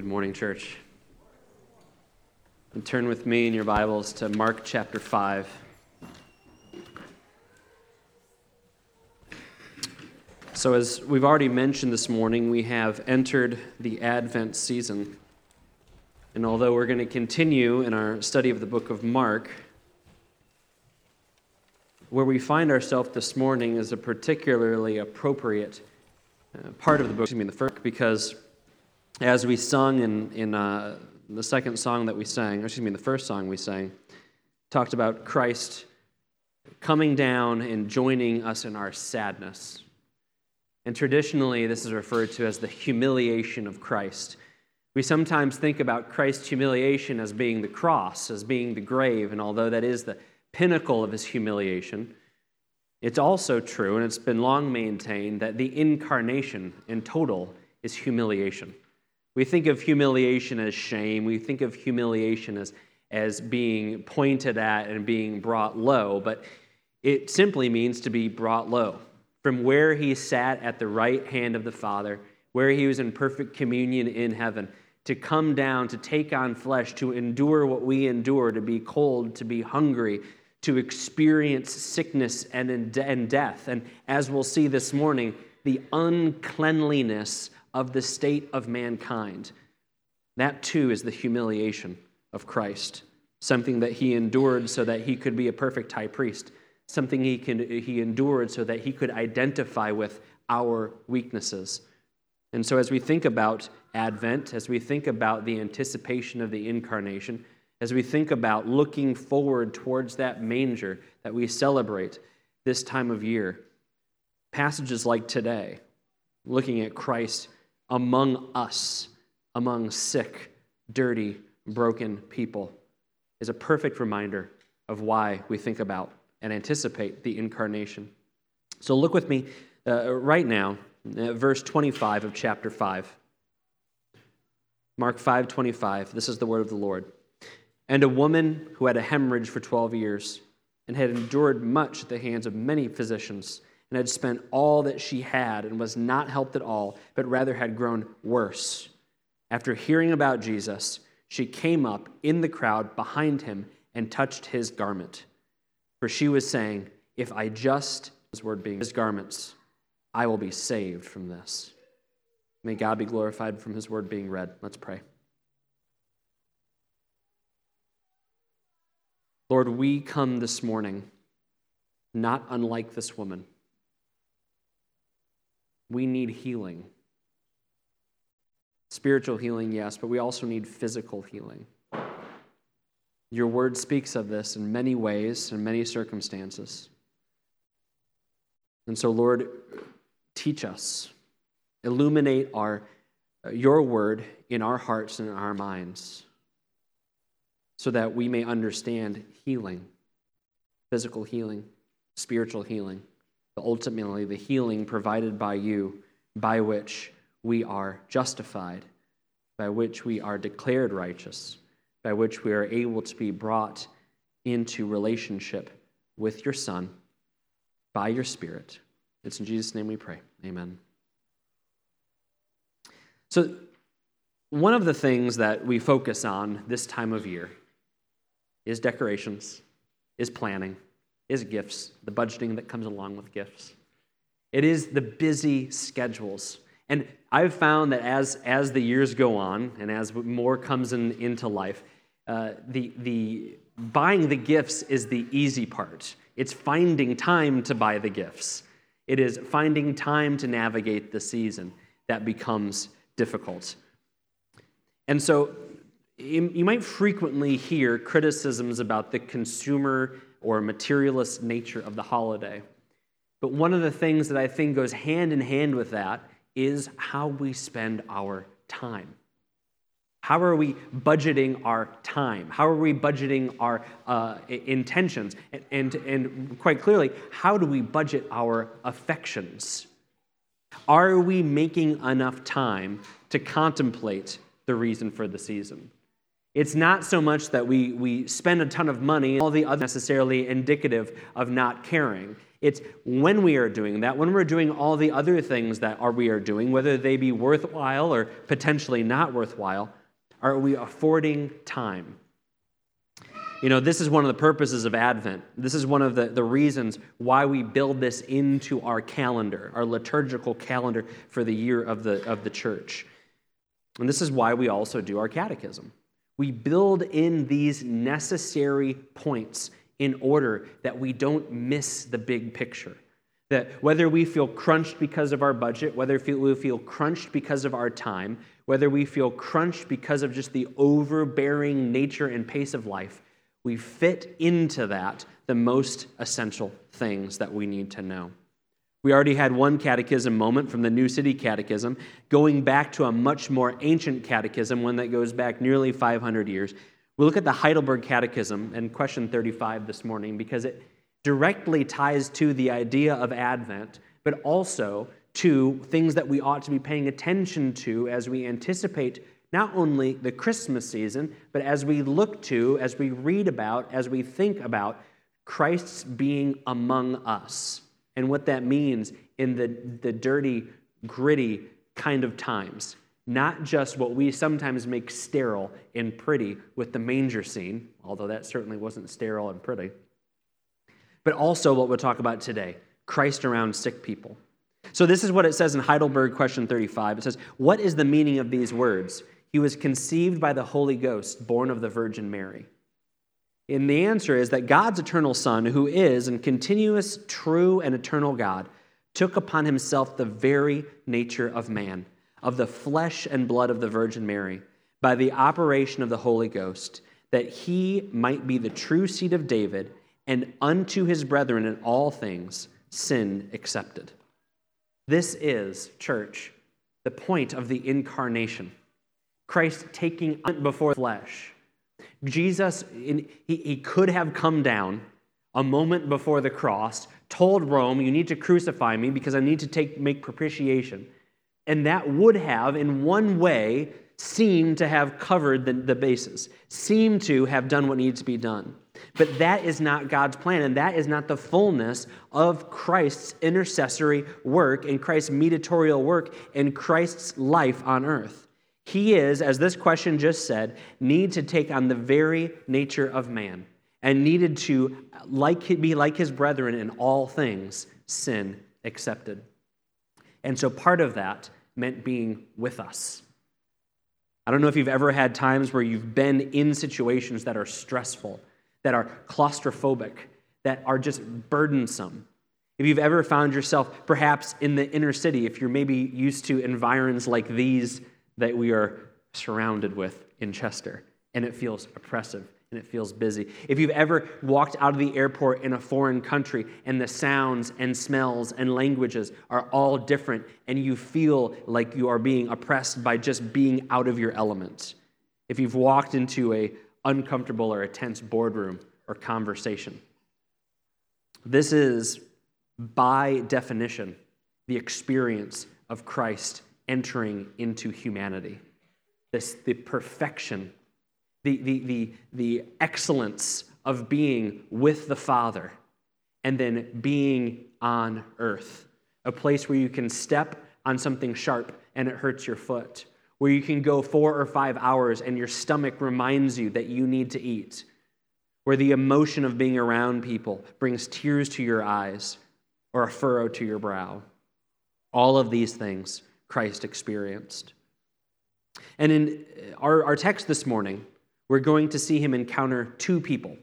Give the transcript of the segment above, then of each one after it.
Good morning, church. And turn with me in your Bibles to Mark chapter 5. So, as we've already mentioned this morning, we have entered the Advent season. And although we're going to continue in our study of the book of Mark, where we find ourselves this morning is a particularly appropriate uh, part of the book, excuse me, the first, because as we sung in, in uh, the second song that we sang, excuse me, the first song we sang, talked about Christ coming down and joining us in our sadness. And traditionally, this is referred to as the humiliation of Christ. We sometimes think about Christ's humiliation as being the cross, as being the grave, and although that is the pinnacle of his humiliation, it's also true, and it's been long maintained, that the incarnation in total is humiliation. We think of humiliation as shame. We think of humiliation as, as being pointed at and being brought low, but it simply means to be brought low. From where he sat at the right hand of the Father, where he was in perfect communion in heaven, to come down, to take on flesh, to endure what we endure, to be cold, to be hungry, to experience sickness and, and death. And as we'll see this morning, the uncleanliness of the state of mankind. That too is the humiliation of Christ, something that he endured so that he could be a perfect high priest, something he, can, he endured so that he could identify with our weaknesses. And so, as we think about Advent, as we think about the anticipation of the incarnation, as we think about looking forward towards that manger that we celebrate this time of year, passages like today, looking at Christ among us, among sick, dirty, broken people, is a perfect reminder of why we think about and anticipate the incarnation. So look with me uh, right now at verse 25 of chapter 5. Mark 5:25. This is the word of the Lord. And a woman who had a hemorrhage for 12 years and had endured much at the hands of many physicians and had spent all that she had and was not helped at all, but rather had grown worse. After hearing about Jesus, she came up in the crowd behind him and touched his garment. For she was saying, If I just, his word being his garments, I will be saved from this. May God be glorified from his word being read. Let's pray. Lord, we come this morning not unlike this woman. We need healing. Spiritual healing, yes, but we also need physical healing. Your word speaks of this in many ways, in many circumstances. And so, Lord, teach us, illuminate our, your word in our hearts and in our minds so that we may understand healing, physical healing, spiritual healing ultimately the healing provided by you by which we are justified, by which we are declared righteous, by which we are able to be brought into relationship with your Son by your Spirit. It's in Jesus' name we pray. Amen. So, one of the things that we focus on this time of year is decorations, is planning is gifts, the budgeting that comes along with gifts. It is the busy schedules. And I've found that as, as the years go on and as more comes in, into life, uh, the, the buying the gifts is the easy part. It's finding time to buy the gifts. It is finding time to navigate the season that becomes difficult. And so you might frequently hear criticisms about the consumer or materialist nature of the holiday. But one of the things that I think goes hand in hand with that is how we spend our time. How are we budgeting our time? How are we budgeting our uh, intentions? And, and, and quite clearly, how do we budget our affections? Are we making enough time to contemplate the reason for the season? It's not so much that we, we spend a ton of money, all the other necessarily indicative of not caring. It's when we are doing that, when we're doing all the other things that are we are doing, whether they be worthwhile or potentially not worthwhile, are we affording time? You know, this is one of the purposes of Advent. This is one of the, the reasons why we build this into our calendar, our liturgical calendar for the year of the, of the church. And this is why we also do our catechism. We build in these necessary points in order that we don't miss the big picture. That whether we feel crunched because of our budget, whether we feel crunched because of our time, whether we feel crunched because of just the overbearing nature and pace of life, we fit into that the most essential things that we need to know. We already had one catechism moment from the New City Catechism, going back to a much more ancient catechism, one that goes back nearly 500 years. We look at the Heidelberg Catechism and question 35 this morning because it directly ties to the idea of Advent, but also to things that we ought to be paying attention to as we anticipate not only the Christmas season, but as we look to, as we read about, as we think about Christ's being among us and what that means in the, the dirty, gritty kind of times. Not just what we sometimes make sterile and pretty with the manger scene, although that certainly wasn't sterile and pretty, but also what we'll talk about today Christ around sick people. So, this is what it says in Heidelberg, question 35. It says, What is the meaning of these words? He was conceived by the Holy Ghost, born of the Virgin Mary. And the answer is that God's eternal Son, who is and continuous, true, and eternal God, took upon himself the very nature of man, of the flesh and blood of the Virgin Mary, by the operation of the Holy Ghost, that he might be the true seed of David, and unto his brethren in all things, sin accepted. This is, church, the point of the incarnation. Christ taking before flesh Jesus, he, he could have come down a moment before the cross, told Rome, You need to crucify me because I need to take, make propitiation. And that would have, in one way, seemed to have covered the, the bases, seemed to have done what needs to be done. But that is not God's plan, and that is not the fullness of Christ's intercessory work and Christ's mediatorial work and Christ's life on earth. He is, as this question just said, need to take on the very nature of man and needed to like, be like his brethren in all things, sin accepted. And so part of that meant being with us. I don't know if you've ever had times where you've been in situations that are stressful, that are claustrophobic, that are just burdensome. If you've ever found yourself perhaps in the inner city, if you're maybe used to environs like these that we are surrounded with in Chester, and it feels oppressive and it feels busy. If you've ever walked out of the airport in a foreign country and the sounds and smells and languages are all different, and you feel like you are being oppressed by just being out of your element. If you've walked into a uncomfortable or a tense boardroom or conversation. This is, by definition, the experience of Christ entering into humanity. This, the perfection, the, the, the, the excellence of being with the Father and then being on earth, a place where you can step on something sharp and it hurts your foot, where you can go four or five hours and your stomach reminds you that you need to eat, where the emotion of being around people brings tears to your eyes or a furrow to your brow. All of these things Christ experienced. And in uh, our, our text this morning, we're going to see him encounter two people.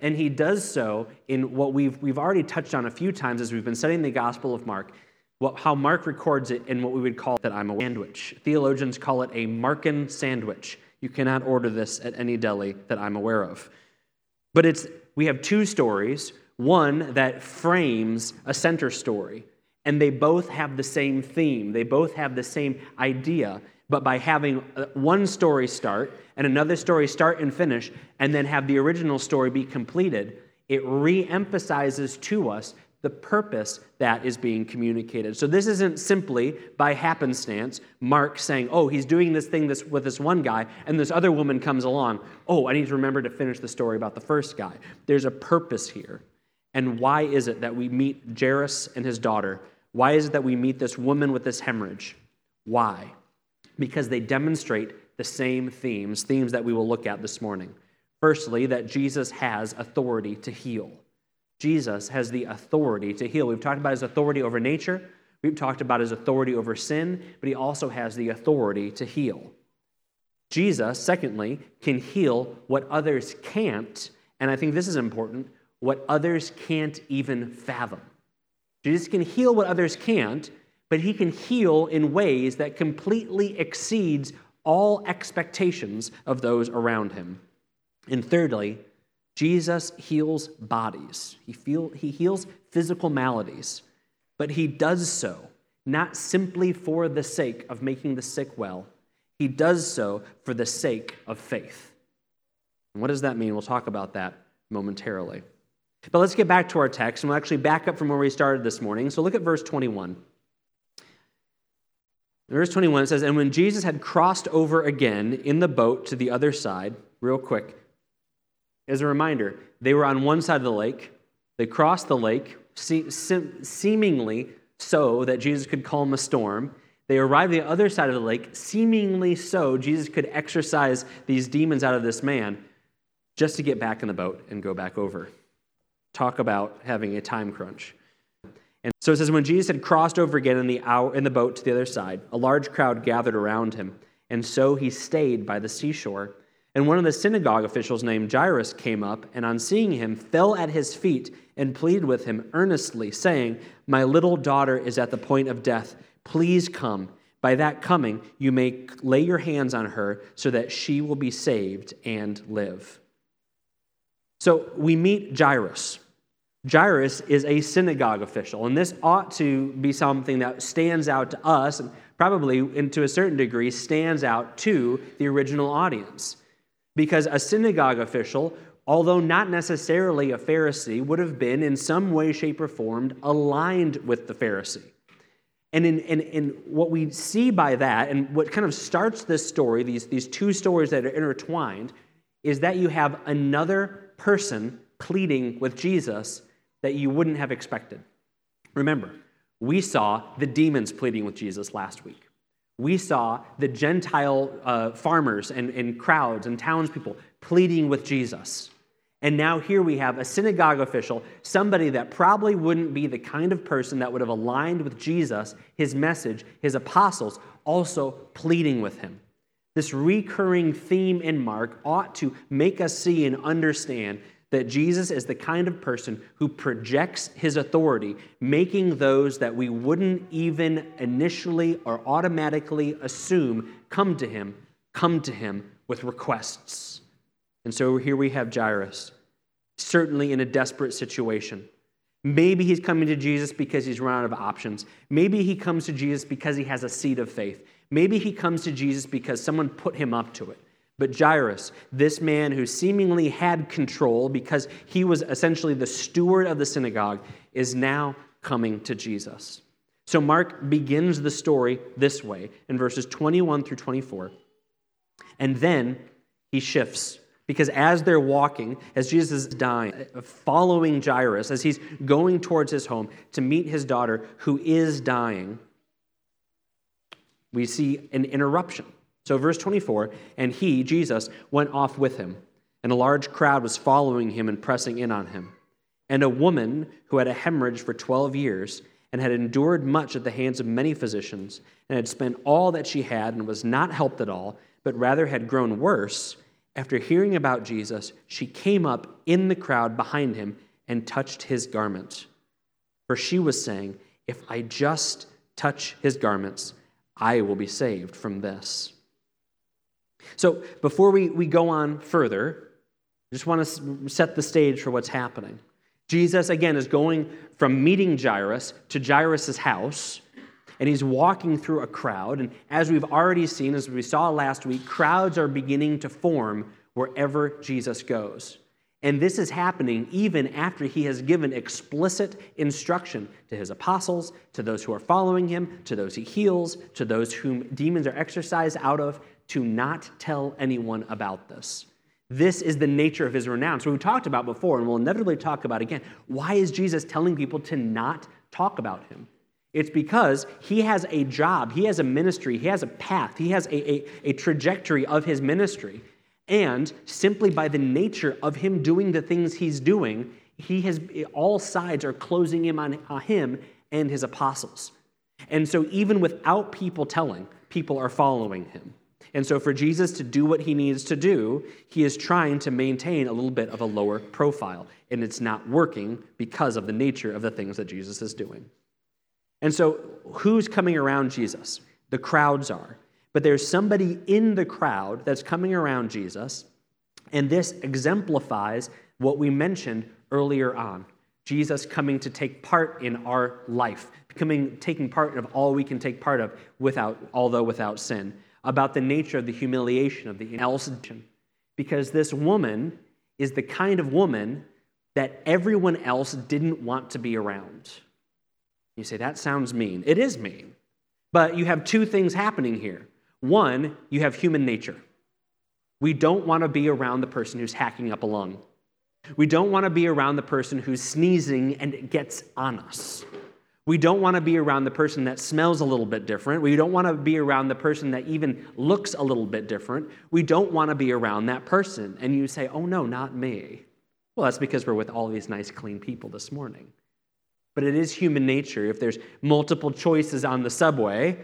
And he does so in what we've, we've already touched on a few times as we've been studying the Gospel of Mark, what, how Mark records it in what we would call that I'm a sandwich. Theologians call it a Markan sandwich. You cannot order this at any deli that I'm aware of. But it's, we have two stories one that frames a center story, and they both have the same theme, they both have the same idea. But by having uh, one story start and another story start and finish, and then have the original story be completed, it re emphasizes to us the purpose that is being communicated. So this isn't simply by happenstance Mark saying, "Oh, he's doing this thing this, with this one guy," and this other woman comes along. Oh, I need to remember to finish the story about the first guy. There's a purpose here. And why is it that we meet Jairus and his daughter? Why is it that we meet this woman with this hemorrhage? Why? Because they demonstrate the same themes, themes that we will look at this morning. Firstly, that Jesus has authority to heal. Jesus has the authority to heal. We've talked about his authority over nature, we've talked about his authority over sin, but he also has the authority to heal. Jesus, secondly, can heal what others can't, and I think this is important what others can't even fathom. Jesus can heal what others can't, but he can heal in ways that completely exceeds all expectations of those around him. And thirdly, Jesus heals bodies. He, feel, he heals physical maladies, but he does so not simply for the sake of making the sick well, he does so for the sake of faith. And what does that mean? We'll talk about that momentarily. But let's get back to our text, and we'll actually back up from where we started this morning. So look at verse 21. In verse 21, it says, And when Jesus had crossed over again in the boat to the other side, real quick, as a reminder, they were on one side of the lake. They crossed the lake, seemingly so that Jesus could calm a storm. They arrived the other side of the lake, seemingly so Jesus could exorcise these demons out of this man, just to get back in the boat and go back over. Talk about having a time crunch. And so it says, when Jesus had crossed over again in the, hour, in the boat to the other side, a large crowd gathered around him. And so he stayed by the seashore. And one of the synagogue officials named Jairus came up, and on seeing him, fell at his feet and pleaded with him earnestly, saying, My little daughter is at the point of death. Please come. By that coming, you may lay your hands on her so that she will be saved and live. So we meet Jairus. Jairus is a synagogue official, and this ought to be something that stands out to us, and probably, and to a certain degree, stands out to the original audience. Because a synagogue official, although not necessarily a Pharisee, would have been in some way, shape, or form aligned with the Pharisee. And in, in, in what we see by that, and what kind of starts this story, these, these two stories that are intertwined, is that you have another person pleading with Jesus that you wouldn't have expected. Remember, we saw the demons pleading with Jesus last week. We saw the Gentile uh, farmers and, and crowds and townspeople pleading with Jesus. And now here we have a synagogue official, somebody that probably wouldn't be the kind of person that would have aligned with Jesus, his message, his apostles, also pleading with him. This recurring theme in Mark ought to make us see and understand that Jesus is the kind of person who projects his authority, making those that we wouldn't even initially or automatically assume come to him, come to him with requests. And so here we have Jairus, certainly in a desperate situation. Maybe he's coming to Jesus because he's run out of options. Maybe he comes to Jesus because he has a seed of faith. Maybe he comes to Jesus because someone put him up to it. But Jairus, this man who seemingly had control because he was essentially the steward of the synagogue, is now coming to Jesus. So Mark begins the story this way in verses 21 through 24. And then he shifts because as they're walking, as Jesus is dying, following Jairus, as he's going towards his home to meet his daughter who is dying, we see an interruption. So, verse 24, and he, Jesus, went off with him, and a large crowd was following him and pressing in on him. And a woman who had a hemorrhage for 12 years and had endured much at the hands of many physicians and had spent all that she had and was not helped at all, but rather had grown worse, after hearing about Jesus, she came up in the crowd behind him and touched his garment. For she was saying, If I just touch his garments, I will be saved from this. So, before we, we go on further, I just want to set the stage for what's happening. Jesus, again, is going from meeting Jairus to Jairus' house, and he's walking through a crowd. And as we've already seen, as we saw last week, crowds are beginning to form wherever Jesus goes. And this is happening even after he has given explicit instruction to his apostles, to those who are following him, to those he heals, to those whom demons are exorcised out of, to not tell anyone about this. This is the nature of his renown. So we talked about before, and we'll inevitably talk about again. Why is Jesus telling people to not talk about him? It's because he has a job, he has a ministry, he has a path, he has a, a, a trajectory of his ministry and simply by the nature of him doing the things he's doing, he has all sides are closing in on, on him and his apostles. And so even without people telling, people are following him. And so for Jesus to do what he needs to do, he is trying to maintain a little bit of a lower profile. And it's not working because of the nature of the things that Jesus is doing. And so who's coming around Jesus? The crowds are. But there's somebody in the crowd that's coming around Jesus, and this exemplifies what we mentioned earlier on Jesus coming to take part in our life, becoming taking part of all we can take part of without, although without sin, about the nature of the humiliation of the else. Because this woman is the kind of woman that everyone else didn't want to be around. You say, that sounds mean. It is mean. But you have two things happening here. One, you have human nature. We don't want to be around the person who's hacking up a lung. We don't want to be around the person who's sneezing and it gets on us. We don't want to be around the person that smells a little bit different. We don't want to be around the person that even looks a little bit different. We don't want to be around that person. And you say, oh no, not me. Well, that's because we're with all these nice, clean people this morning. But it is human nature. If there's multiple choices on the subway,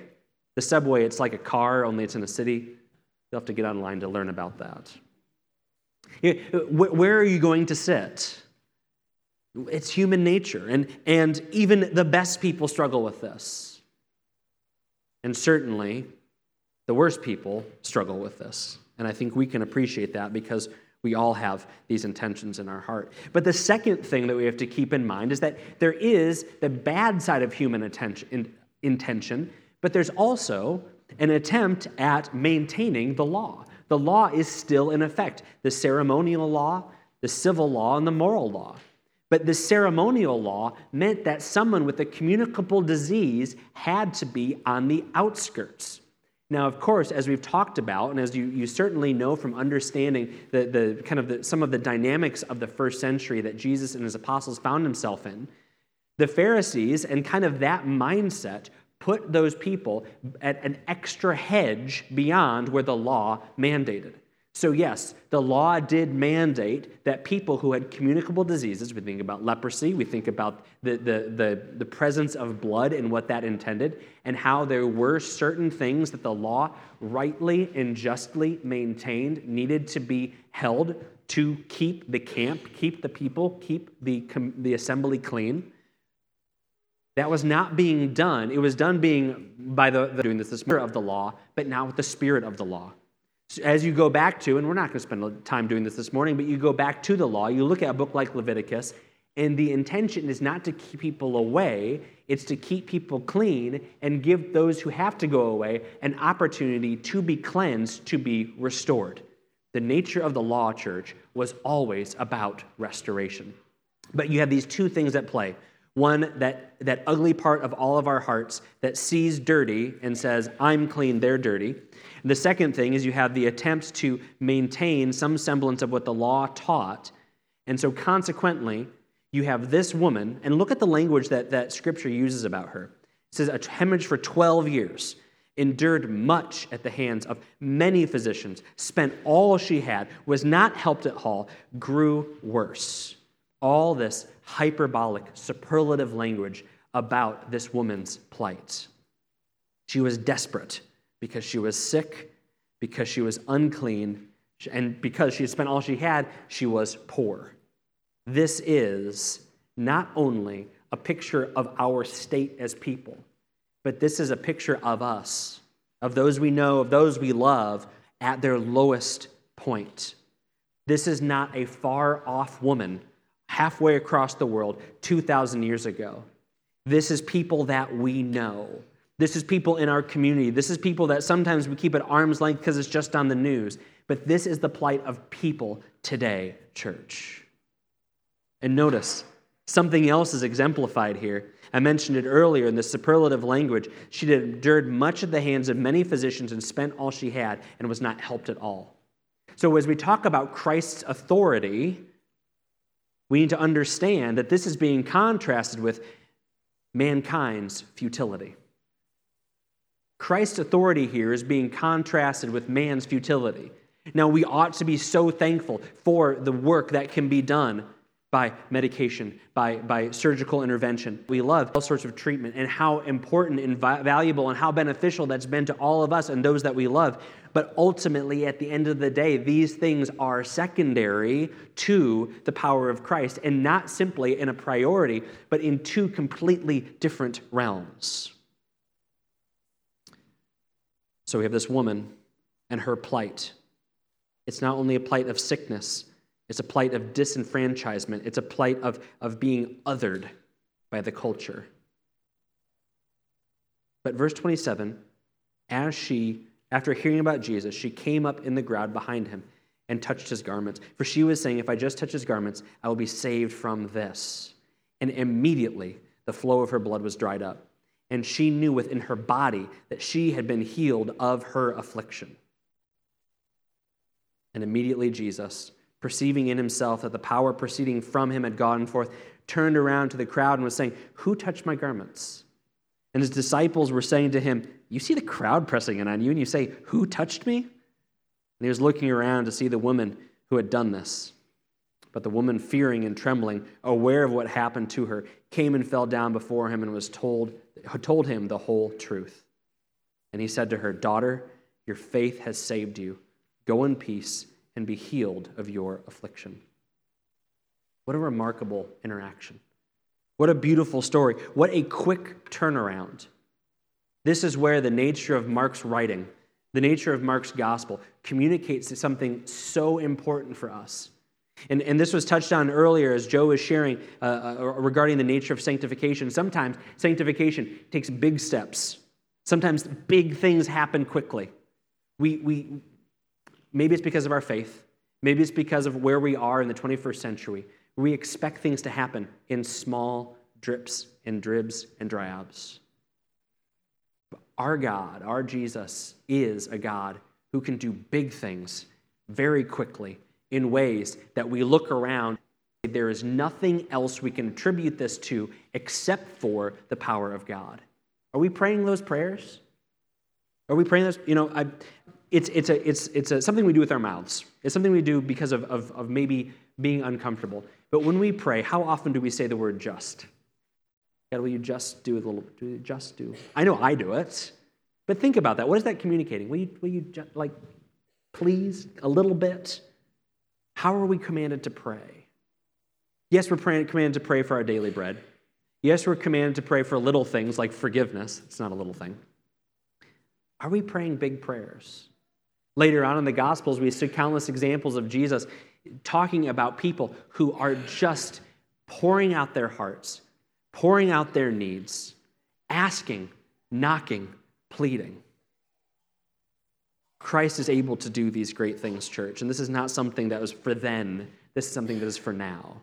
the subway, it's like a car, only it's in a city. You'll have to get online to learn about that. Where are you going to sit? It's human nature. And, and even the best people struggle with this. And certainly, the worst people struggle with this. And I think we can appreciate that because we all have these intentions in our heart. But the second thing that we have to keep in mind is that there is the bad side of human attention, intention, but there's also an attempt at maintaining the law. The law is still in effect the ceremonial law, the civil law, and the moral law. But the ceremonial law meant that someone with a communicable disease had to be on the outskirts. Now, of course, as we've talked about, and as you, you certainly know from understanding the, the kind of the, some of the dynamics of the first century that Jesus and his apostles found himself in, the Pharisees and kind of that mindset put those people at an extra hedge beyond where the law mandated. So, yes, the law did mandate that people who had communicable diseases, we think about leprosy, we think about the, the, the, the, presence of blood and what that intended, and how there were certain things that the law rightly and justly maintained needed to be held to keep the camp, keep the people, keep the, the assembly clean. That was not being done. It was done being by the, the doing this, the spirit of the law, but now with the spirit of the law. As you go back to, and we're not going to spend time doing this this morning, but you go back to the law, you look at a book like Leviticus, and the intention is not to keep people away, it's to keep people clean and give those who have to go away an opportunity to be cleansed, to be restored. The nature of the law, church, was always about restoration. But you have these two things at play one, that, that ugly part of all of our hearts that sees dirty and says, I'm clean, they're dirty. And the second thing is you have the attempt to maintain some semblance of what the law taught. And so, consequently, you have this woman, and look at the language that, that scripture uses about her. It says, a hemorrhage for 12 years, endured much at the hands of many physicians, spent all she had, was not helped at all, grew worse. All this hyperbolic, superlative language about this woman's plight. She was desperate because she was sick, because she was unclean, and because she had spent all she had, she was poor. This is not only a picture of our state as people, but this is a picture of us, of those we know, of those we love at their lowest point. This is not a far off woman halfway across the world 2,000 years ago. This is people that we know. This is people in our community. This is people that sometimes we keep at arm's length because it's just on the news. But this is the plight of people today, church. And notice, something else is exemplified here. I mentioned it earlier in the superlative language. She endured much at the hands of many physicians and spent all she had and was not helped at all. So, as we talk about Christ's authority, we need to understand that this is being contrasted with mankind's futility. Christ's authority here is being contrasted with man's futility. Now, we ought to be so thankful for the work that can be done by medication, by, by surgical intervention. We love all sorts of treatment and how important and valuable and how beneficial that's been to all of us and those that we love. But ultimately, at the end of the day, these things are secondary to the power of Christ and not simply in a priority, but in two completely different realms. So we have this woman and her plight. It's not only a plight of sickness, it's a plight of disenfranchisement, it's a plight of, of being othered by the culture. But verse 27 as she, after hearing about Jesus, she came up in the crowd behind him and touched his garments. For she was saying, If I just touch his garments, I will be saved from this. And immediately the flow of her blood was dried up. And she knew within her body that she had been healed of her affliction. And immediately Jesus, perceiving in himself that the power proceeding from him had gone forth, turned around to the crowd and was saying, Who touched my garments? And his disciples were saying to him, You see the crowd pressing in on you, and you say, Who touched me? And he was looking around to see the woman who had done this. But the woman, fearing and trembling, aware of what happened to her, came and fell down before him and was told, told him the whole truth. And he said to her, Daughter, your faith has saved you. Go in peace and be healed of your affliction. What a remarkable interaction. What a beautiful story. What a quick turnaround. This is where the nature of Mark's writing, the nature of Mark's gospel, communicates something so important for us. And, and this was touched on earlier as Joe was sharing uh, uh, regarding the nature of sanctification. Sometimes sanctification takes big steps, sometimes big things happen quickly. We, we, Maybe it's because of our faith. Maybe it's because of where we are in the 21st century. We expect things to happen in small drips and dribs and drabs. Our God, our Jesus, is a God who can do big things very quickly in ways that we look around. There is nothing else we can attribute this to except for the power of God. Are we praying those prayers? Are we praying those? You know, I, it's, it's, a, it's, it's a, something we do with our mouths. It's something we do because of, of, of maybe being uncomfortable. But when we pray, how often do we say the word just? God, will you just do a little, you just do? I know I do it. But think about that. What is that communicating? Will you, will you just, like, please, a little bit? How are we commanded to pray? Yes, we're praying, commanded to pray for our daily bread. Yes, we're commanded to pray for little things like forgiveness. It's not a little thing. Are we praying big prayers? Later on in the Gospels, we see countless examples of Jesus talking about people who are just pouring out their hearts, pouring out their needs, asking, knocking, pleading. Christ is able to do these great things, church. And this is not something that was for then, this is something that is for now.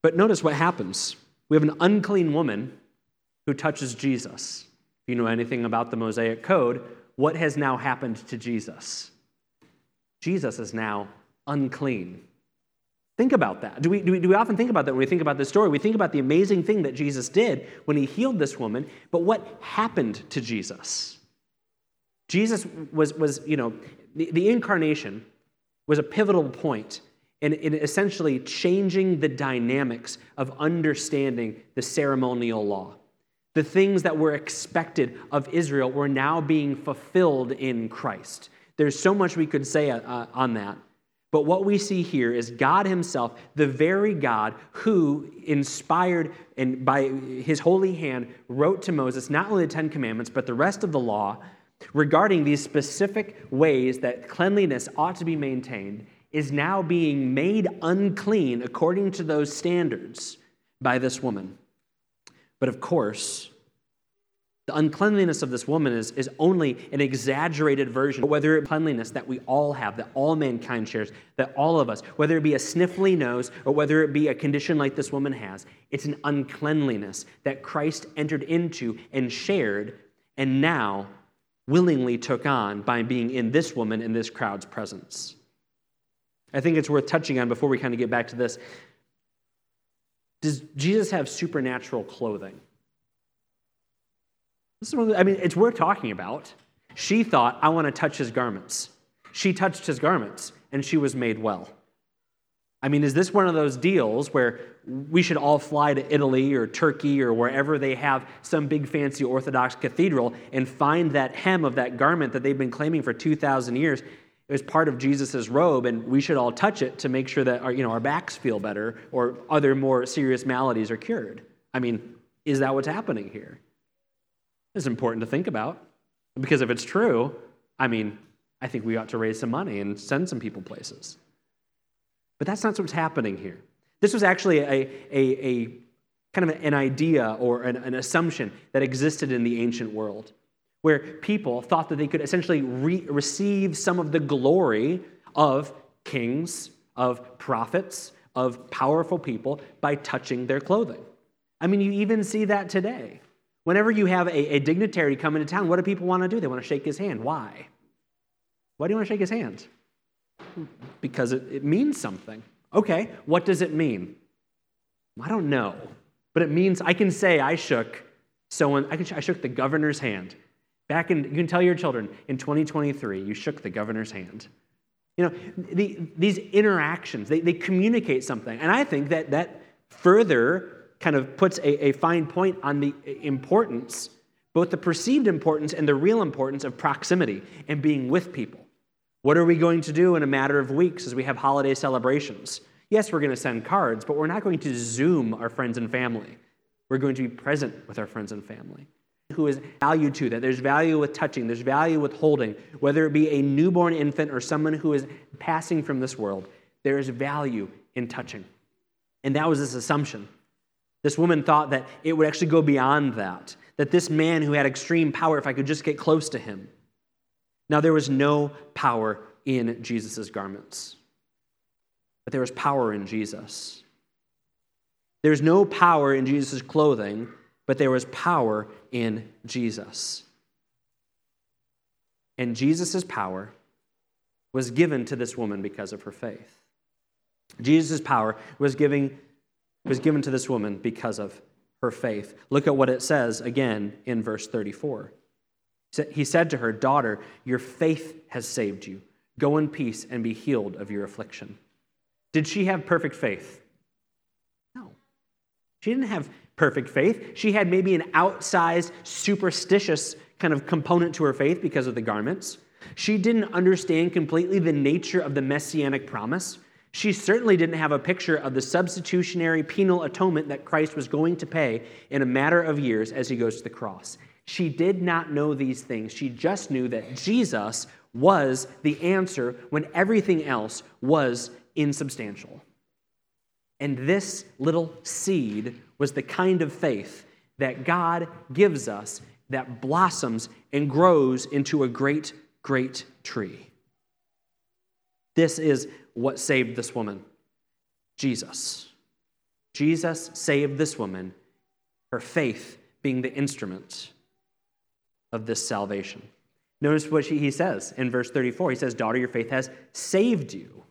But notice what happens. We have an unclean woman who touches Jesus. If you know anything about the Mosaic Code, what has now happened to Jesus? Jesus is now unclean. Think about that. Do we, do, we, do we often think about that when we think about this story? We think about the amazing thing that Jesus did when he healed this woman, but what happened to Jesus? Jesus was, was you know, the, the incarnation was a pivotal point in, in essentially changing the dynamics of understanding the ceremonial law. The things that were expected of Israel were now being fulfilled in Christ. There's so much we could say uh, on that. But what we see here is God Himself, the very God who, inspired and by His holy hand, wrote to Moses not only the Ten Commandments, but the rest of the law regarding these specific ways that cleanliness ought to be maintained, is now being made unclean according to those standards by this woman. But of course, The uncleanliness of this woman is, is only an exaggerated version, whether it cleanliness that we all have, that all mankind shares, that all of us, whether it be a sniffly nose or whether it be a condition like this woman has, it's an uncleanliness that Christ entered into and shared and now willingly took on by being in this woman in this crowd's presence. I think it's worth touching on before we kind of get back to this. Does Jesus have supernatural clothing? This is one the, I mean, it's worth talking about. She thought, I want to touch his garments. She touched his garments, and she was made well. I mean, is this one of those deals where we should all fly to Italy or Turkey or wherever they have some big fancy Orthodox cathedral and find that hem of that garment that they've been claiming for 2,000 years? It was part of Jesus' robe, and we should all touch it to make sure that our, you know, our backs feel better or other more serious maladies are cured. I mean, is that what's happening here? It's important to think about. Because if it's true, I mean, I think we ought to raise some money and send some people places. But that's not what's happening here. This was actually a, a, a kind of an idea or an, an, assumption that existed in the ancient world, where people thought that they could essentially re- receive some of the glory of kings, of prophets, of powerful people by touching their clothing. I mean, you even see that today. Whenever you have a, a dignitary come into town, what do people want to do? They want to shake his hand. Why? Why do you want to shake his hand? Because it, it means something. Okay, what does it mean? I don't know, but it means I can say I shook someone. I, can, I shook the governor's hand. Back in, you can tell your children in 2023, you shook the governor's hand. You know, the, these interactions, they, they communicate something. And I think that that further kind of puts a, a fine point on the importance, both the perceived importance and the real importance of proximity and being with people. What are we going to do in a matter of weeks as we have holiday celebrations? Yes, we're going to send cards, but we're not going to Zoom our friends and family. We're going to be present with our friends and family. Who is value to that? There's value with touching, there's value with holding, whether it be a newborn infant or someone who is passing from this world. There is value in touching. And that was this assumption this woman thought that it would actually go beyond that, that this man who had extreme power, if I could just get close to him. Now, there was no power in Jesus' garments, but there was power in Jesus. There's no power in Jesus' clothing, but there was power in Jesus. And Jesus' power was given to this woman because of her faith. Jesus' power was giving was given to this woman because of her faith. Look at what it says again in verse 34. He said to her, Daughter, your faith has saved you. Go in peace and be healed of your affliction. Did she have perfect faith? No. She didn't have perfect faith. She had maybe an outsized, superstitious kind of component to her faith because of the garments. She didn't understand completely the nature of the messianic promise. She certainly didn't have a picture of the substitutionary penal atonement that Christ was going to pay in a matter of years as he goes to the cross. She did not know these things. She just knew that Jesus was the answer when everything else was insubstantial. And this little seed was the kind of faith that God gives us that blossoms and grows into a great, great tree. This is what saved this woman? Jesus. Jesus saved this woman, her faith being the instrument of this salvation. Notice what he says in verse 34. He says, Daughter, your faith has saved you.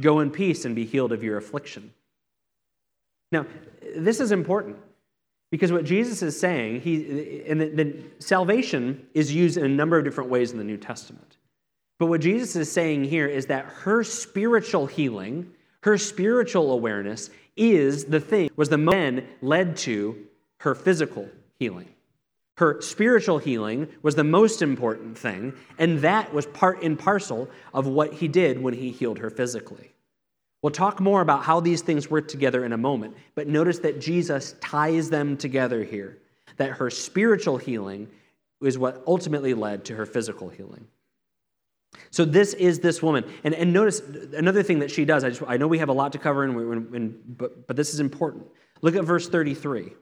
Go in peace and be healed of your affliction. Now, this is important because what Jesus is saying, he, and the, the salvation is used in a number of different ways in the New Testament. But what Jesus is saying here is that her spiritual healing, her spiritual awareness is the thing, was the then led to her physical healing. Her spiritual healing was the most important thing, and that was part and parcel of what he did when he healed her physically. We'll talk more about how these things work together in a moment, but notice that Jesus ties them together here. That her spiritual healing is what ultimately led to her physical healing. So this is this woman. And, and notice another thing that she does. I, just, I know we have a lot to cover, and, we, and, but, but this is important. Look at verse 33.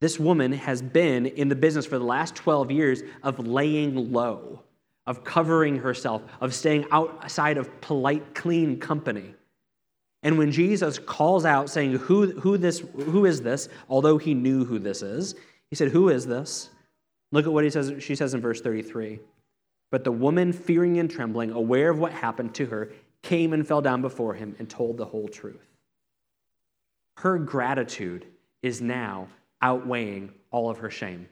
This woman has been in the business for the last 12 years of laying low, of covering herself, of staying outside of polite, clean company. And when Jesus calls out saying, who, who, this, who is this? Although he knew who this is, he said, Who is this? Look at what he says, she says in verse 33. But the woman, fearing and trembling, aware of what happened to her, came and fell down before him and told the whole truth. Her gratitude is now outweighing all of her shame.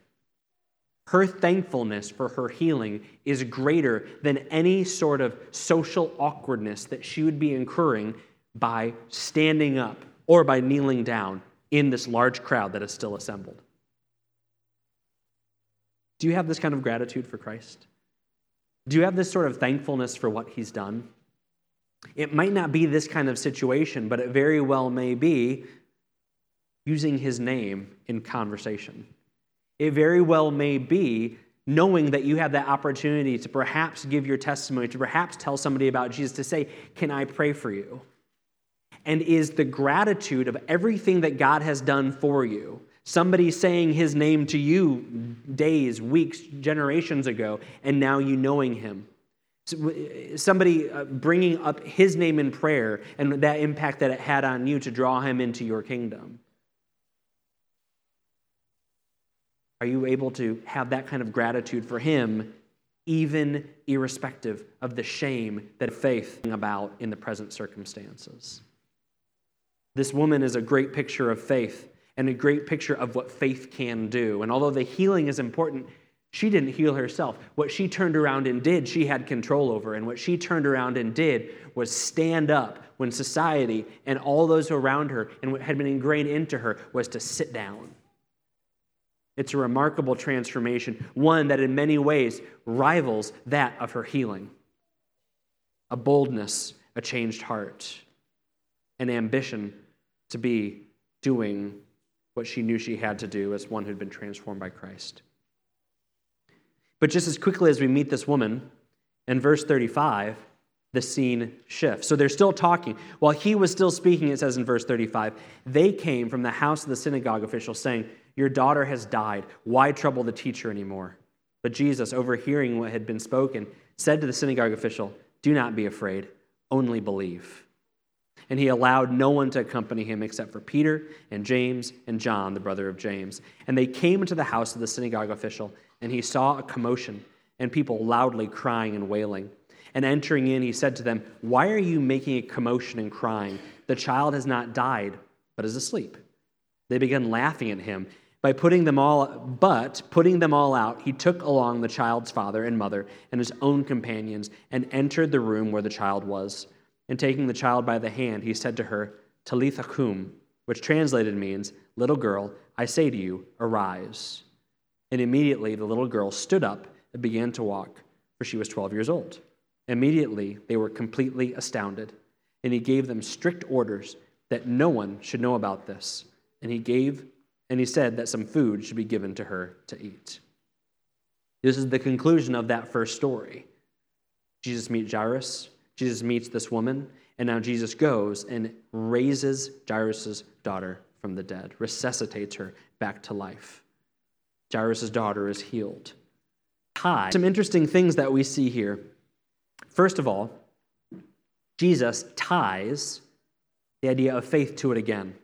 Her thankfulness for her healing is greater than any sort of social awkwardness that she would be incurring by standing up or by kneeling down in this large crowd that is still assembled. Do you have this kind of gratitude for Christ? Do you have this sort of thankfulness for what he's done? It might not be this kind of situation, but it very well may be using his name in conversation. It very well may be knowing that you have that opportunity to perhaps give your testimony, to perhaps tell somebody about Jesus, to say, Can I pray for you? And is the gratitude of everything that God has done for you, somebody saying his name to you days, weeks, generations ago, and now you knowing him? Somebody uh, bringing up his name in prayer and that impact that it had on you to draw him into your kingdom. Are you able to have that kind of gratitude for Him, even irrespective of the shame that faith about in the present circumstances? This woman is a great picture of faith and a great picture of what faith can do. And although the healing is important, she didn't heal herself. What she turned around and did, she had control over. And what she turned around and did was stand up when society and all those around her and what had been ingrained into her was to sit down. It's a remarkable transformation, one that in many ways rivals that of her healing. A boldness, a changed heart, an ambition to be doing what she knew she had to do as one who'd been transformed by Christ. But just as quickly as we meet this woman, in verse 35, the scene shifts. So they're still talking. While he was still speaking, it says in verse 35, they came from the house of the synagogue official saying, your daughter has died. Why trouble the teacher anymore? But Jesus, overhearing what had been spoken, said to the synagogue official, Do not be afraid, only believe. And he allowed no one to accompany him except for Peter and James and John, the brother of James. And they came into the house of the synagogue official, and he saw a commotion and people loudly crying and wailing. And entering in, he said to them, Why are you making a commotion and crying? The child has not died, but is asleep. They began laughing at him. By putting them all, but putting them all out, he took along the child's father and mother and his own companions and entered the room where the child was. And taking the child by the hand, he said to her, Talitha cum, which translated means, Little girl, I say to you, arise. And immediately the little girl stood up and began to walk, for she was 12 years old. Immediately they were completely astounded, and he gave them strict orders that no one should know about this. And he gave and he said that some food should be given to her to eat. This is the conclusion of that first story. Jesus meets Jairus, Jesus meets this woman, and now Jesus goes and raises Jairus' daughter from the dead, resuscitates her back to life. Jairus' daughter is healed. Hi. Some interesting things that we see here. First of all, Jesus ties the idea of faith to it again.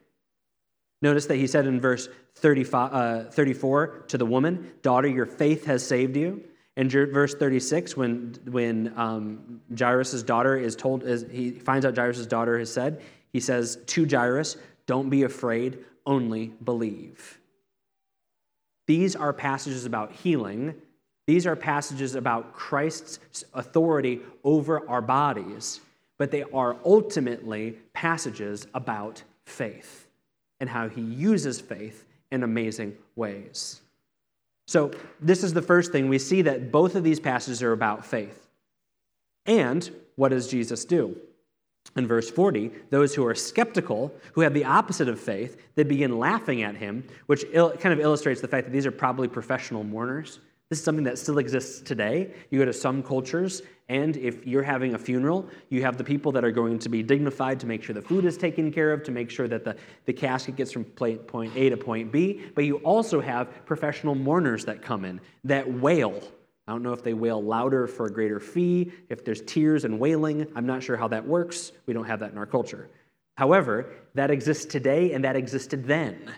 Notice that he said in verse 35, uh, 34 to the woman, Daughter, your faith has saved you. In verse 36, when, when um, Jairus' daughter is told, is, he finds out Jairus' daughter has said, he says to Jairus, Don't be afraid, only believe. These are passages about healing. These are passages about Christ's authority over our bodies, but they are ultimately passages about faith and how he uses faith in amazing ways. So, this is the first thing. We see that both of these passages are about faith. And what does Jesus do? In verse 40, those who are skeptical, who have the opposite of faith, they begin laughing at him, which kind of illustrates the fact that these are probably professional mourners. This is something that still exists today. You go to some cultures, and if you're having a funeral, you have the people that are going to be dignified to make sure the food is taken care of, to make sure that the, the casket gets from point A to point B. But you also have professional mourners that come in that wail. I don't know if they wail louder for a greater fee, if there's tears and wailing. I'm not sure how that works. We don't have that in our culture. However, that exists today and that existed then,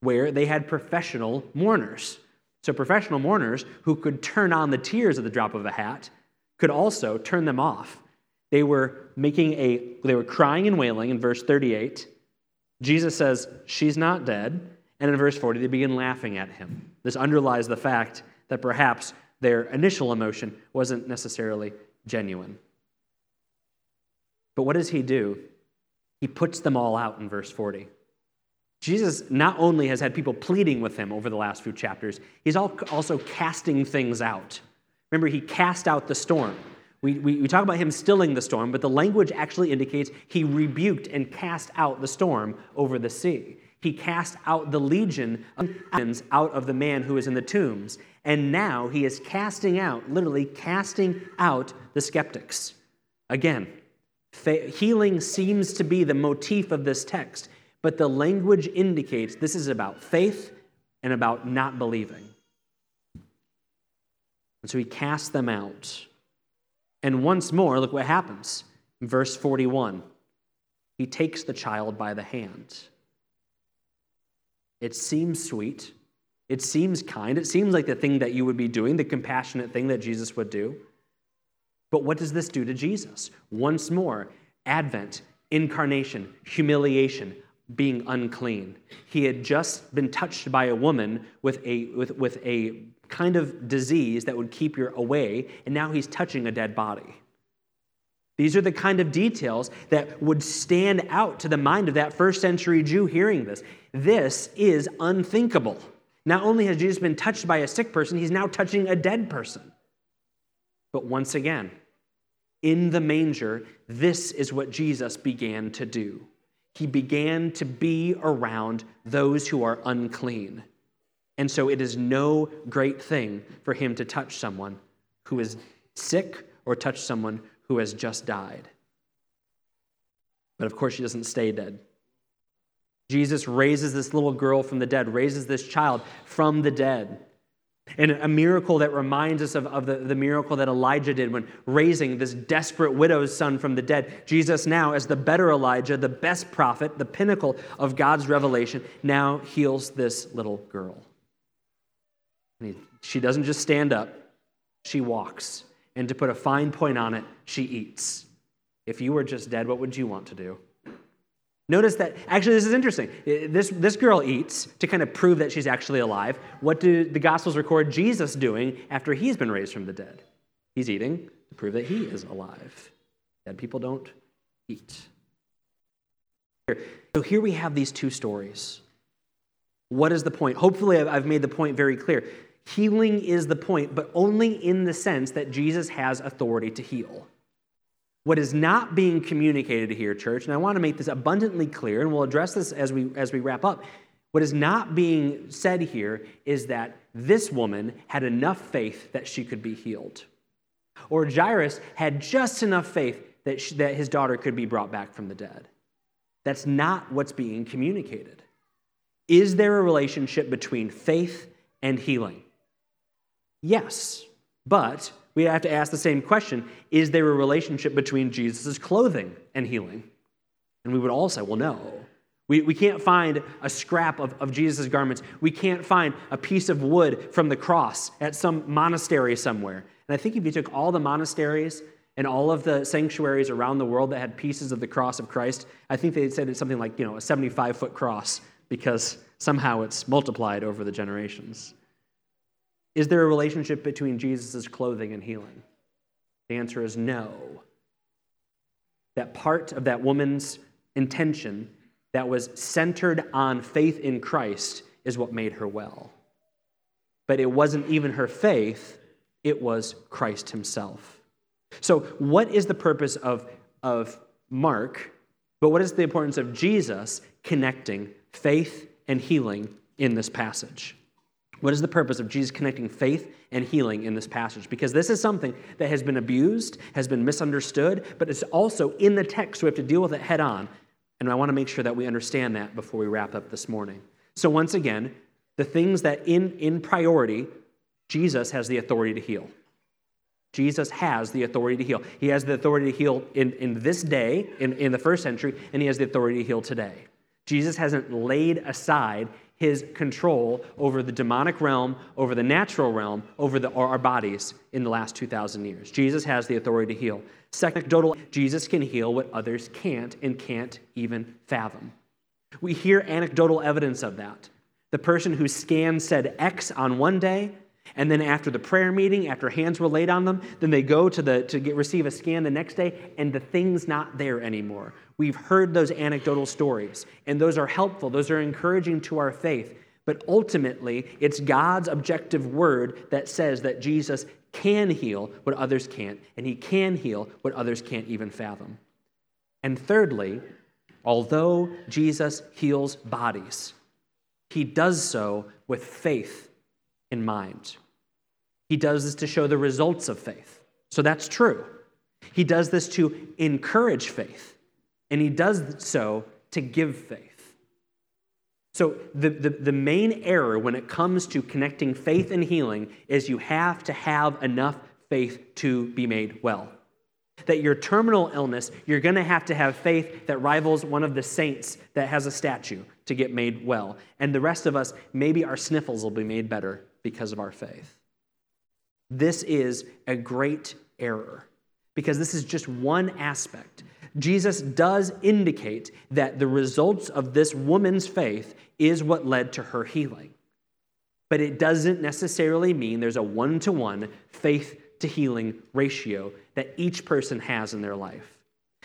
where they had professional mourners. So, professional mourners who could turn on the tears at the drop of a hat could also turn them off. They were making a, they were crying and wailing in verse 38. Jesus says, She's not dead. And in verse 40, they begin laughing at him. This underlies the fact that perhaps their initial emotion wasn't necessarily genuine. But what does he do? He puts them all out in verse 40. Jesus not only has had people pleading with him over the last few chapters, he's also casting things out. Remember, he cast out the storm. We, we, we, talk about him stilling the storm, but the language actually indicates he rebuked and cast out the storm over the sea. He cast out the legion of demons out of the man who is in the tombs. And now he is casting out, literally casting out the skeptics. Again, healing seems to be the motif of this text. But the language indicates this is about faith and about not believing. And so he casts them out. And once more, look what happens. In verse 41, he takes the child by the hand. It seems sweet. It seems kind. It seems like the thing that you would be doing, the compassionate thing that Jesus would do. But what does this do to Jesus? Once more, Advent, incarnation, humiliation, being unclean. He had just been touched by a woman with a, with, with a kind of disease that would keep you away, and now he's touching a dead body. These are the kind of details that would stand out to the mind of that first century Jew hearing this. This is unthinkable. Not only has Jesus been touched by a sick person, he's now touching a dead person. But once again, in the manger, this is what Jesus began to do he began to be around those who are unclean. And so it is no great thing for him to touch someone who is sick or touch someone who has just died. But of course, she doesn't stay dead. Jesus raises this little girl from the dead, raises this child from the dead. And a miracle that reminds us of, of the, the miracle that Elijah did when raising this desperate widow's son from the dead. Jesus, now, as the better Elijah, the best prophet, the pinnacle of God's revelation, now heals this little girl. He, she doesn't just stand up, she walks. And to put a fine point on it, she eats. If you were just dead, what would you want to do? Notice that, actually, this is interesting. Uh, this, this girl eats to kind of prove that she's actually alive. What do the Gospels record Jesus doing after he's been raised from the dead? He's eating to prove that he is alive. Dead people don't eat. So here we have these two stories. What is the point? Hopefully, I've made the point very clear. Healing is the point, but only in the sense that Jesus has authority to heal. What is not being communicated here, church, and I want to make this abundantly clear, and we'll address this as we, as we wrap up. What is not being said here is that this woman had enough faith that she could be healed. Or Jairus had just enough faith that, she, that his daughter could be brought back from the dead. That's not what's being communicated. Is there a relationship between faith and healing? Yes, but we have to ask the same question Is there a relationship between Jesus' clothing and healing? And we would all say, Well, no. We, we can't find a scrap of, of Jesus' garments. We can't find a piece of wood from the cross at some monastery somewhere. And I think if you took all the monasteries and all of the sanctuaries around the world that had pieces of the cross of Christ, I think they said it's something like, you know, a 75 foot cross because somehow it's multiplied over the generations. Is there a relationship between Jesus' clothing and healing? The answer is no. That part of that woman's intention that was centered on faith in Christ is what made her well. But it wasn't even her faith, it was Christ himself. So, what is the purpose of, of Mark, but what is the importance of Jesus connecting faith and healing in this passage? What is the purpose of Jesus connecting faith and healing in this passage because this is something that has been abused, has been misunderstood, but it's also in the text, so we have to deal with it head on. And I want to make sure that we understand that before we wrap up this morning. So, once again, the things that in, in priority, Jesus has the authority to heal. Jesus has the authority to heal. He has the authority to heal in, in this day, in, in the first century, and he has the authority to heal today. Jesus hasn't laid aside his control over the demonic realm, over the natural realm, over the, our bodies in the last 2,000 years. Jesus has the authority to heal. Second, anecdotal, Jesus can heal what others can't and can't even fathom. We hear anecdotal evidence of that. The person whose scan said X on one day and then after the prayer meeting, after hands were laid on them, then they go to, the, to get, receive a scan the next day, and the thing's not there anymore. We've heard those anecdotal stories, and those are helpful. Those are encouraging to our faith. But ultimately, it's God's objective word that says that Jesus can heal what others can't, and he can heal what others can't even fathom. And thirdly, although Jesus heals bodies, he does so with faith in mind. He does this to show the results of faith. So that's true. He does this to encourage faith, and he does so to give faith. So, the, the, the, main error when it comes to connecting faith and healing is you have to have enough faith to be made well. That your terminal illness, you're going to have to have faith that rivals one of the saints that has a statue to get made well. And the rest of us, maybe our sniffles will be made better because of our faith. This is a great error because this is just one aspect. Jesus does indicate that the results of this woman's faith is what led to her healing. But it doesn't necessarily mean there's a one to one faith to healing ratio that each person has in their life.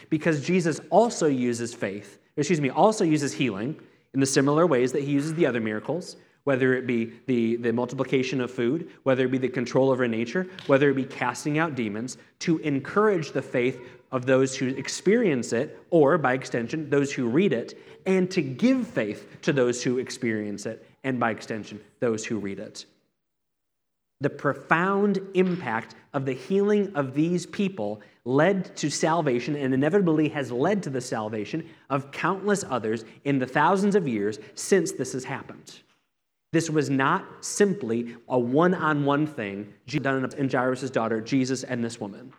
Because Jesus also uses faith, excuse me, also uses healing in the similar ways that he uses the other miracles whether it be the, the multiplication of food, whether it be the control over nature, whether it be casting out demons, to encourage the faith of those who experience it, or by extension, those who read it, and to give faith to those who experience it, and by extension, those who read it. The profound impact of the healing of these people led to salvation and inevitably has led to the salvation of countless others in the thousands of years since this has happened. This was not simply a one on one thing done in Jairus' daughter, Jesus, and this woman.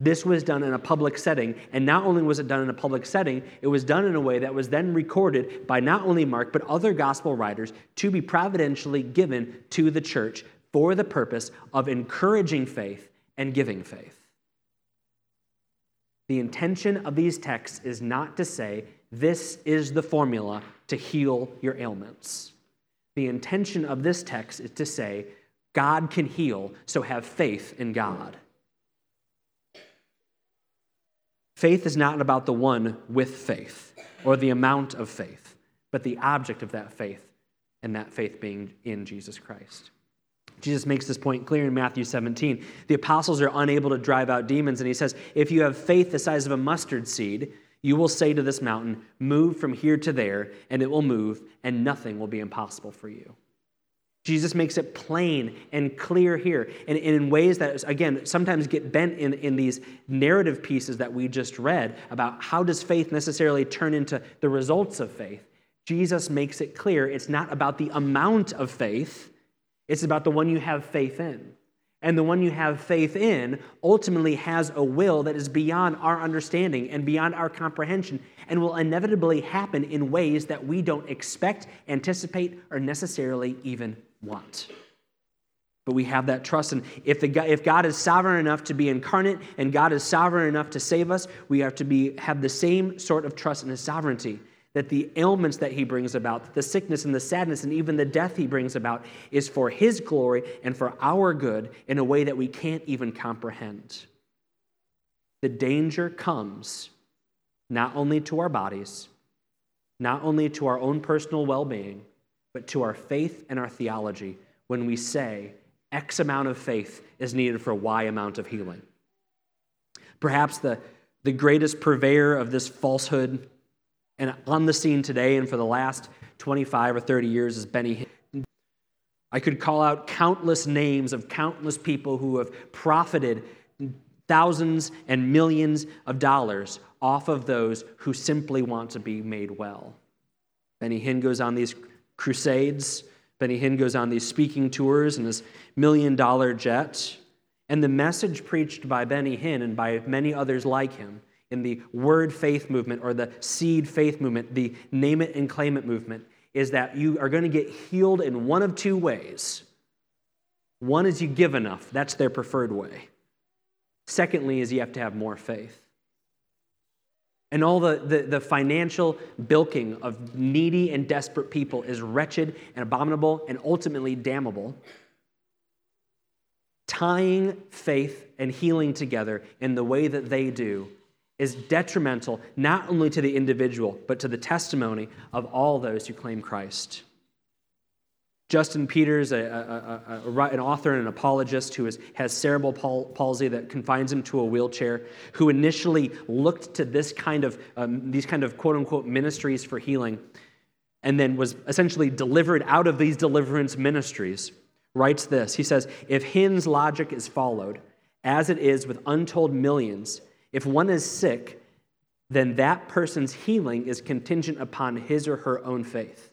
This was done in a public setting, and not only was it done in a public setting, it was done in a way that was then recorded by not only Mark, but other gospel writers to be providentially given to the church for the purpose of encouraging faith and giving faith. The intention of these texts is not to say, this is the formula to heal your ailments. The intention of this text is to say, God can heal, so have faith in God. Faith is not about the one with faith or the amount of faith, but the object of that faith, and that faith being in Jesus Christ. Jesus makes this point clear in Matthew 17. The apostles are unable to drive out demons, and he says, If you have faith the size of a mustard seed, you will say to this mountain, Move from here to there, and it will move, and nothing will be impossible for you. Jesus makes it plain and clear here, and, in ways that, again, sometimes get bent in, in these narrative pieces that we just read about how does faith necessarily turn into the results of faith. Jesus makes it clear it's not about the amount of faith, it's about the one you have faith in and the one you have faith in ultimately has a will that is beyond our understanding and beyond our comprehension and will inevitably happen in ways that we don't expect, anticipate, or necessarily even want. But we have that trust. And if, the, if God is sovereign enough to be incarnate and God is sovereign enough to save us, we have to be, have the same sort of trust in his sovereignty that the ailments that he brings about, the sickness and the sadness and even the death he brings about, is for his glory and for our good in a way that we can't even comprehend. The danger comes not only to our bodies, not only to our own personal well being, but to our faith and our theology when we say X amount of faith is needed for Y amount of healing. Perhaps the, the greatest purveyor of this falsehood and on the scene today and for the last 25 or 30 years is Benny Hinn. I could call out countless names of countless people who have profited thousands and millions of dollars off of those who simply want to be made well. Benny Hinn goes on these crusades. Benny Hinn goes on these speaking tours in his million dollar jet. And the message preached by Benny Hinn and by many others like him in the word faith movement or the seed faith movement, the name it and claim it movement, is that you are going to get healed in one of two ways. One is you give enough, that's their preferred way. Secondly, is you have to have more faith. And all the, the, the, financial bilking of needy and desperate people is wretched and abominable and ultimately damnable. Tying faith and healing together in the way that they do is detrimental not only to the individual, but to the testimony of all those who claim Christ. Justin Peters, a, a, a, an author and an apologist who is, has cerebral palsy that confines him to a wheelchair, who initially looked to this kind of, um, these kind of quote unquote ministries for healing, and then was essentially delivered out of these deliverance ministries, writes this. He says, If Hinn's logic is followed, as it is with untold millions, if one is sick, then that person's healing is contingent upon his or her own faith.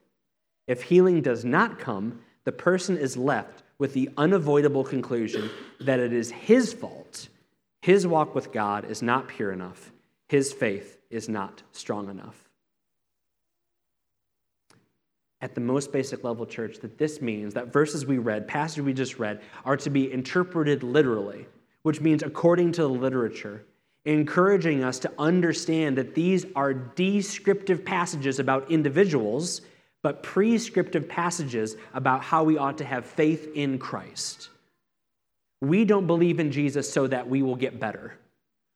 If healing does not come, the person is left with the unavoidable conclusion that it is his fault. His walk with God is not pure enough, his faith is not strong enough. At the most basic level, church, that this means that verses we read, passages we just read, are to be interpreted literally, which means according to the literature encouraging us to understand that these are descriptive passages about individuals, but prescriptive passages about how we ought to have faith in Christ. We don't believe in Jesus so that we will get better.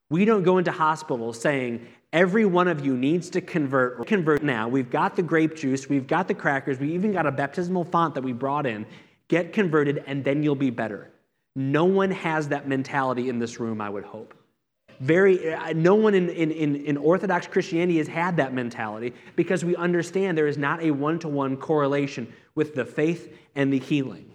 We don't go into hospitals saying, every one of you needs to convert convert now. We've got the grape juice, we've got the crackers, we even got a baptismal font that we brought in. Get converted, and then you'll be better. No one has that mentality in this room, I would hope very uh, no one in, in, in, orthodox christianity has had that mentality because we understand there is not a one-to-one correlation with the faith and the healing.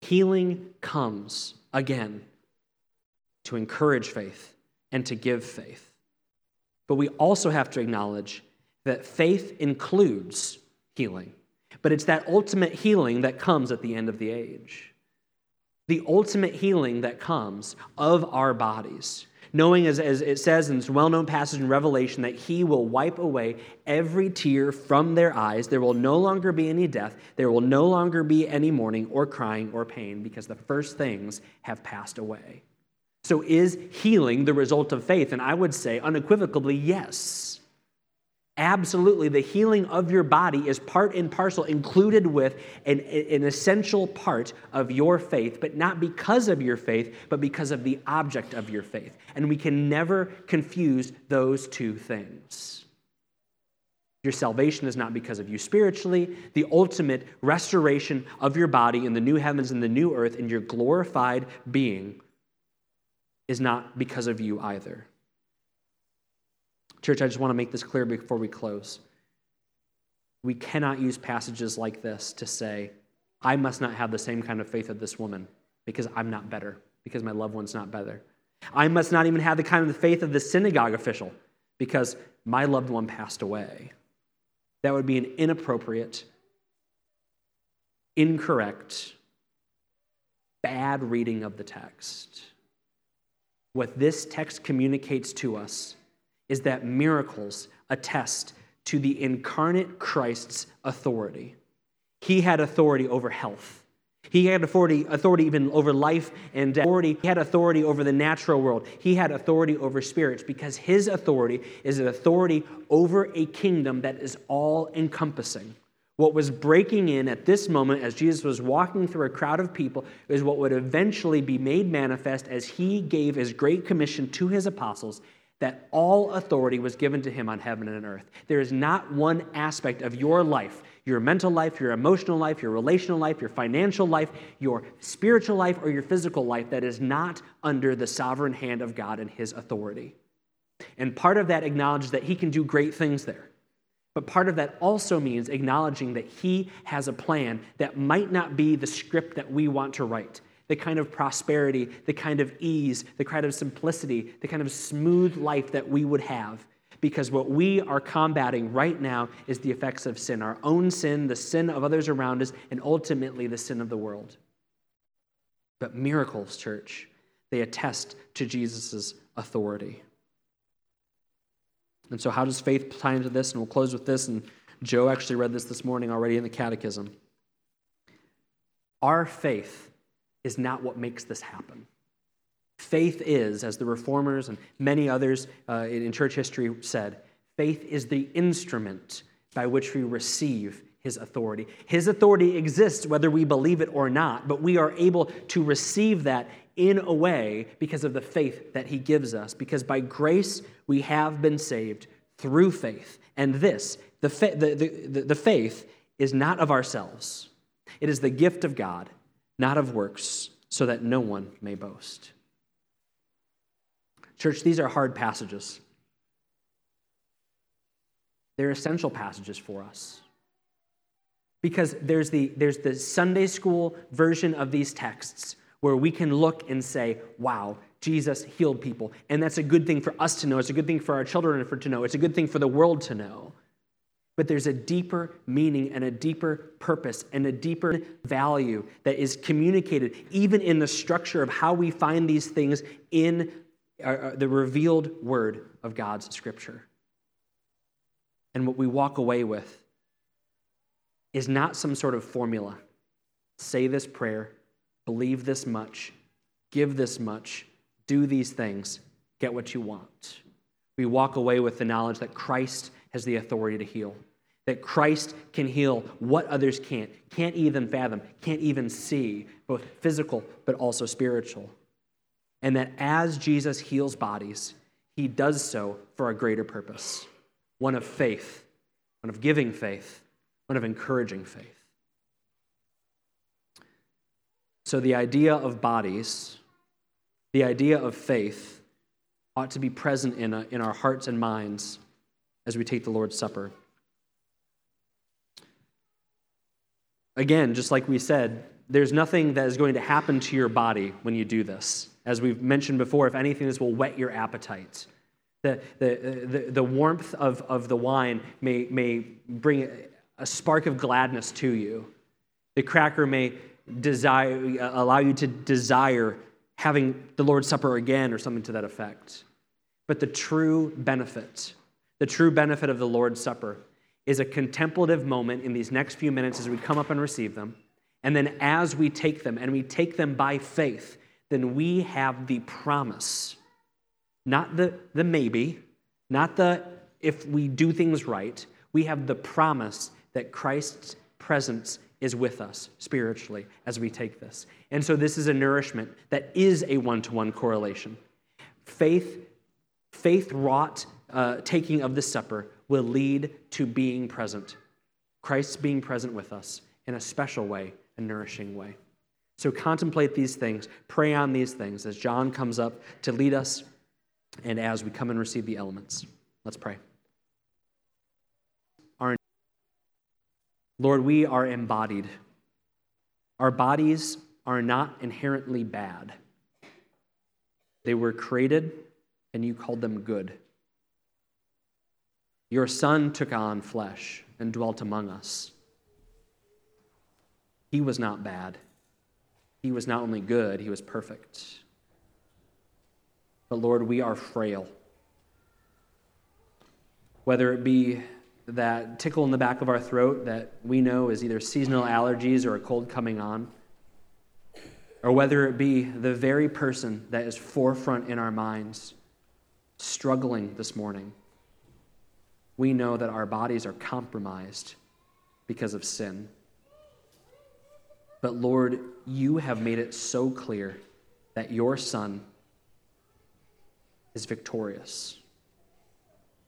Healing comes again to encourage faith and to give faith. But we also have to acknowledge that faith includes healing. But it's that ultimate healing that comes at the end of the age the ultimate healing that comes of our bodies. Knowing, as, as it says in this well known passage in Revelation, that He will wipe away every tear from their eyes. There will no longer be any death. There will no longer be any mourning or crying or pain because the first things have passed away. So, is healing the result of faith? And I would say unequivocally, yes. Absolutely, the healing of your body is part and parcel included with an, an essential part of your faith, but not because of your faith, but because of the object of your faith. And we can never confuse those two things. Your salvation is not because of you spiritually. The ultimate restoration of your body in the new heavens and the new earth and your glorified being is not because of you either. Church, I just want to make this clear before we close. We cannot use passages like this to say, I must not have the same kind of faith of this woman because I'm not better, because my loved one's not better. I must not even have the kind of faith of the synagogue official because my loved one passed away. That would be an inappropriate, incorrect, bad reading of the text. What this text communicates to us is that miracles attest to the incarnate Christ's authority. He had authority over health. He had authority, authority even over life and death. Authority, he had authority over the natural world. He had authority over spirits because his authority is an authority over a kingdom that is all encompassing. What was breaking in at this moment as Jesus was walking through a crowd of people is what would eventually be made manifest as he gave his great commission to his apostles that all authority was given to him on heaven and earth. There is not one aspect of your life, your mental life, your emotional life, your relational life, your financial life, your spiritual life, or your physical life that is not under the sovereign hand of God and his authority. And part of that acknowledges that he can do great things there. But part of that also means acknowledging that He has a plan that might not be the script that we want to write the kind of prosperity, the kind of ease, the kind of simplicity, the kind of smooth life that we would have. Because what we are combating right now is the effects of sin our own sin, the sin of others around us, and ultimately the sin of the world. But miracles, church, they attest to Jesus' authority. And so, how does faith tie into this? And we'll close with this. And Joe actually read this this morning already in the Catechism. Our faith is not what makes this happen. Faith is, as the reformers and many others uh, in church history said, faith is the instrument by which we receive his authority. His authority exists whether we believe it or not, but we are able to receive that in a way because of the faith that he gives us. Because by grace we have been saved through faith. And this, the, fa- the, the, the faith, is not of ourselves, it is the gift of God not of works, so that no one may boast. Church, these are hard passages. They're essential passages for us. Because there's the, there's the Sunday school version of these texts where we can look and say, wow, Jesus healed people. And that's a good thing for us to know. It's a good thing for our children to know. It's a good thing for the world to know but there's a deeper meaning and a deeper purpose and a deeper value that is communicated even in the structure of how we find these things in uh, uh, the revealed word of God's scripture. And what we walk away with is not some sort of formula. Say this prayer, believe this much, give this much, do these things, get what you want. We walk away with the knowledge that Christ has the authority to heal that Christ can heal what others can't, can't even fathom, can't even see, both physical but also spiritual. And that as Jesus heals bodies, he does so for a greater purpose one of faith, one of giving faith, one of encouraging faith. So, the idea of bodies, the idea of faith, ought to be present in, a, in our hearts and minds as we take the Lord's Supper. Again, just like we said, there's nothing that is going to happen to your body when you do this. As we've mentioned before, if anything, this will whet your appetite. The, the, the, the warmth of, of the wine may, may bring a spark of gladness to you. The cracker may desire, allow you to desire having the Lord's Supper again or something to that effect. But the true benefit, the true benefit of the Lord's Supper is a contemplative moment in these next few minutes as we come up and receive them. And then as we take them, and we take them by faith, then we have the promise, not the, the maybe, not the if we do things right. We have the promise that Christ's presence is with us spiritually as we take this. And so this is a nourishment that is a one to one correlation. Faith, faith wrought uh, taking of the supper will lead to being present. Christ being present with us in a special way, a nourishing way. So contemplate these things, pray on these things as John comes up to lead us and as we come and receive the elements. Let's pray. Our, Lord, we are embodied. Our bodies are not inherently bad. They were created and you called them good. Your Son took on flesh and dwelt among us. He was not bad. He was not only good, he was perfect. But Lord, we are frail. Whether it be that tickle in the back of our throat that we know is either seasonal allergies or a cold coming on, or whether it be the very person that is forefront in our minds, struggling this morning we know that our bodies are compromised because of sin. But Lord, you have made it so clear that your Son is victorious.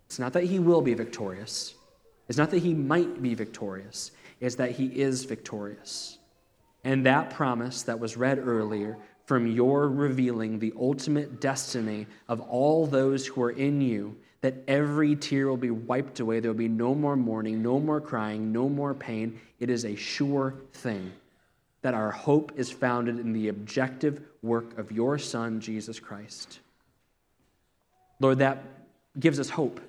It's not that he will be victorious, it's not that he might be victorious, it's that he is victorious. And that promise that was read earlier from your revealing the ultimate destiny of all those who are in you that every tear will be wiped away. There will be no more mourning, no more crying, no more pain. It is a sure thing that our hope is founded in the objective work of your Son, Jesus Christ. Lord, that gives us hope.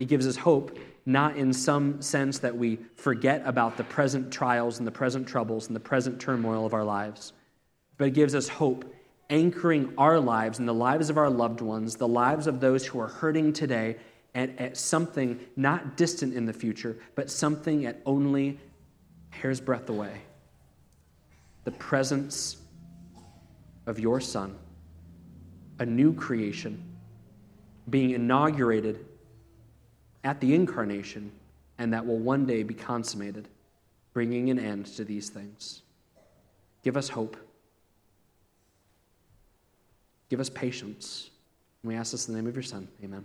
It gives us hope, not in some sense that we forget about the present trials and the present troubles and the present turmoil of our lives, but it gives us hope anchoring our lives and the lives of our loved ones, the lives of those who are hurting today, at, at something not distant in the future, but something at only hair's breadth away. The presence of your Son, a new creation, being inaugurated at the incarnation, and that will one day be consummated, bringing an end to these things. Give us hope. Give us patience. And we ask this in the name of your Son. Amen.